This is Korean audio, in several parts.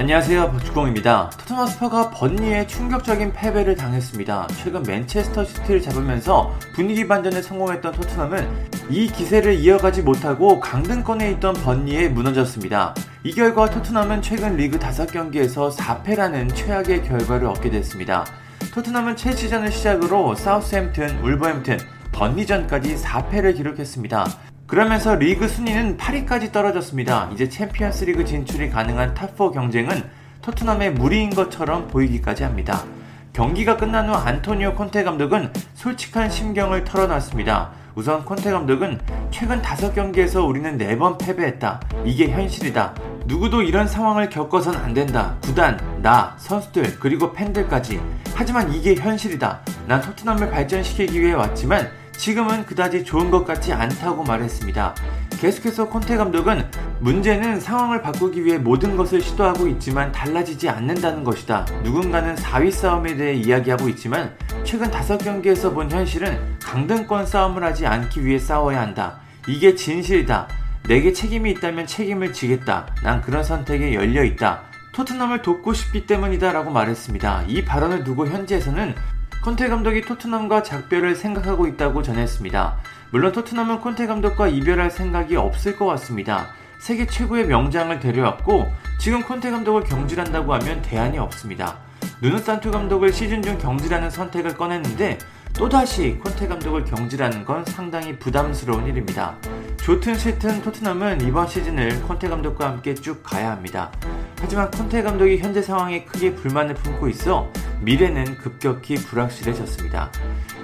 안녕하세요 박주공입니다. 토트넘 스퍼가 번리에 충격적인 패배를 당했습니다. 최근 맨체스터 시티를 잡으면서 분위기 반전에 성공했던 토트넘은 이 기세를 이어가지 못하고 강등권에 있던 번리에 무너졌습니다. 이 결과 토트넘은 최근 리그 5경기에서 4패라는 최악의 결과를 얻게 됐습니다. 토트넘은 첼시전을 시작으로 사우스햄튼, 울버햄튼, 번리전까지 4패를 기록했습니다. 그러면서 리그 순위는 8위까지 떨어졌습니다. 이제 챔피언스 리그 진출이 가능한 탑4 경쟁은 토트넘의 무리인 것처럼 보이기까지 합니다. 경기가 끝난 후 안토니오 콘테 감독은 솔직한 심경을 털어놨습니다. 우선 콘테 감독은 최근 5경기에서 우리는 4번 패배했다. 이게 현실이다. 누구도 이런 상황을 겪어선 안 된다. 구단, 나, 선수들, 그리고 팬들까지. 하지만 이게 현실이다. 난 토트넘을 발전시키기 위해 왔지만 지금은 그다지 좋은 것 같지 않다고 말했습니다. 계속해서 콘테 감독은 문제는 상황을 바꾸기 위해 모든 것을 시도하고 있지만 달라지지 않는다는 것이다. 누군가는 4위 싸움에 대해 이야기하고 있지만 최근 5경기에서 본 현실은 강등권 싸움을 하지 않기 위해 싸워야 한다. 이게 진실이다. 내게 책임이 있다면 책임을 지겠다. 난 그런 선택에 열려 있다. 토트넘을 돕고 싶기 때문이다 라고 말했습니다. 이 발언을 두고 현지에서는 콘테 감독이 토트넘과 작별을 생각하고 있다고 전했습니다. 물론 토트넘은 콘테 감독과 이별할 생각이 없을 것 같습니다. 세계 최고의 명장을 데려왔고 지금 콘테 감독을 경질한다고 하면 대안이 없습니다. 누누 산투 감독을 시즌 중 경질하는 선택을 꺼냈는데 또다시 콘테 감독을 경질하는 건 상당히 부담스러운 일입니다. 좋든 싫든 토트넘은 이번 시즌을 콘테 감독과 함께 쭉 가야 합니다. 하지만 콘테 감독이 현재 상황에 크게 불만을 품고 있어 미래는 급격히 불확실해졌습니다.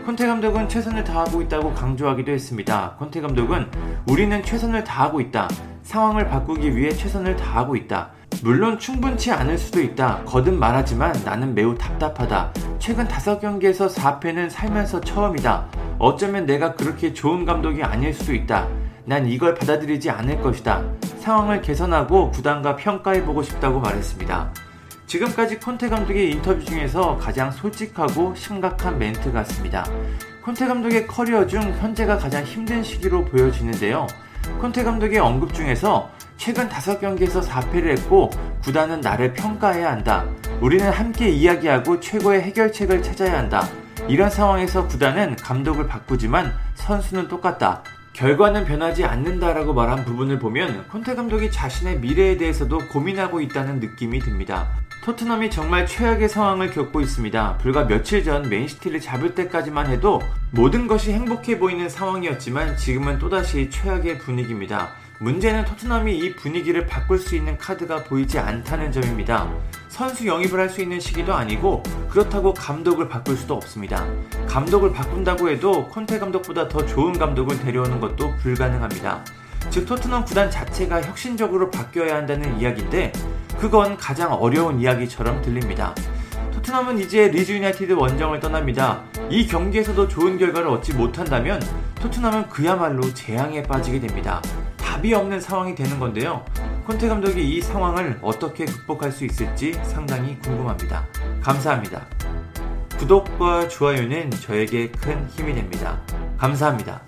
콘테 감독은 최선을 다하고 있다고 강조하기도 했습니다. 콘테 감독은 우리는 최선을 다하고 있다. 상황을 바꾸기 위해 최선을 다하고 있다. 물론 충분치 않을 수도 있다. 거듭 말하지만 나는 매우 답답하다. 최근 5경기에서 4패는 살면서 처음이다. 어쩌면 내가 그렇게 좋은 감독이 아닐 수도 있다. 난 이걸 받아들이지 않을 것이다. 상황을 개선하고 구단과 평가해보고 싶다고 말했습니다. 지금까지 콘테 감독의 인터뷰 중에서 가장 솔직하고 심각한 멘트 같습니다. 콘테 감독의 커리어 중 현재가 가장 힘든 시기로 보여지는데요. 콘테 감독의 언급 중에서 최근 5경기에서 4패를 했고 구단은 나를 평가해야 한다. 우리는 함께 이야기하고 최고의 해결책을 찾아야 한다. 이런 상황에서 구단은 감독을 바꾸지만 선수는 똑같다. 결과는 변하지 않는다라고 말한 부분을 보면 콘테 감독이 자신의 미래에 대해서도 고민하고 있다는 느낌이 듭니다. 토트넘이 정말 최악의 상황을 겪고 있습니다. 불과 며칠 전 맨시티를 잡을 때까지만 해도 모든 것이 행복해 보이는 상황이었지만 지금은 또다시 최악의 분위기입니다. 문제는 토트넘이 이 분위기를 바꿀 수 있는 카드가 보이지 않다는 점입니다. 선수 영입을 할 수 있는 시기도 아니고 그렇다고 감독을 바꿀 수도 없습니다. 감독을 바꾼다고 해도 콘테 감독보다 더 좋은 감독을 데려오는 것도 불가능합니다. 즉 토트넘 구단 자체가 혁신적으로 바뀌어야 한다는 이야기인데 그건 가장 어려운 이야기처럼 들립니다. 토트넘은 이제 리즈 유나이티드 원정을 떠납니다. 이 경기에서도 좋은 결과를 얻지 못한다면 토트넘은 그야말로 재앙에 빠지게 됩니다. 답이 없는 상황이 되는 건데요. 콘테 감독이 이 상황을 어떻게 극복할 수 있을지 상당히 궁금합니다. 감사합니다. 구독과 좋아요는 저에게 큰 힘이 됩니다. 감사합니다.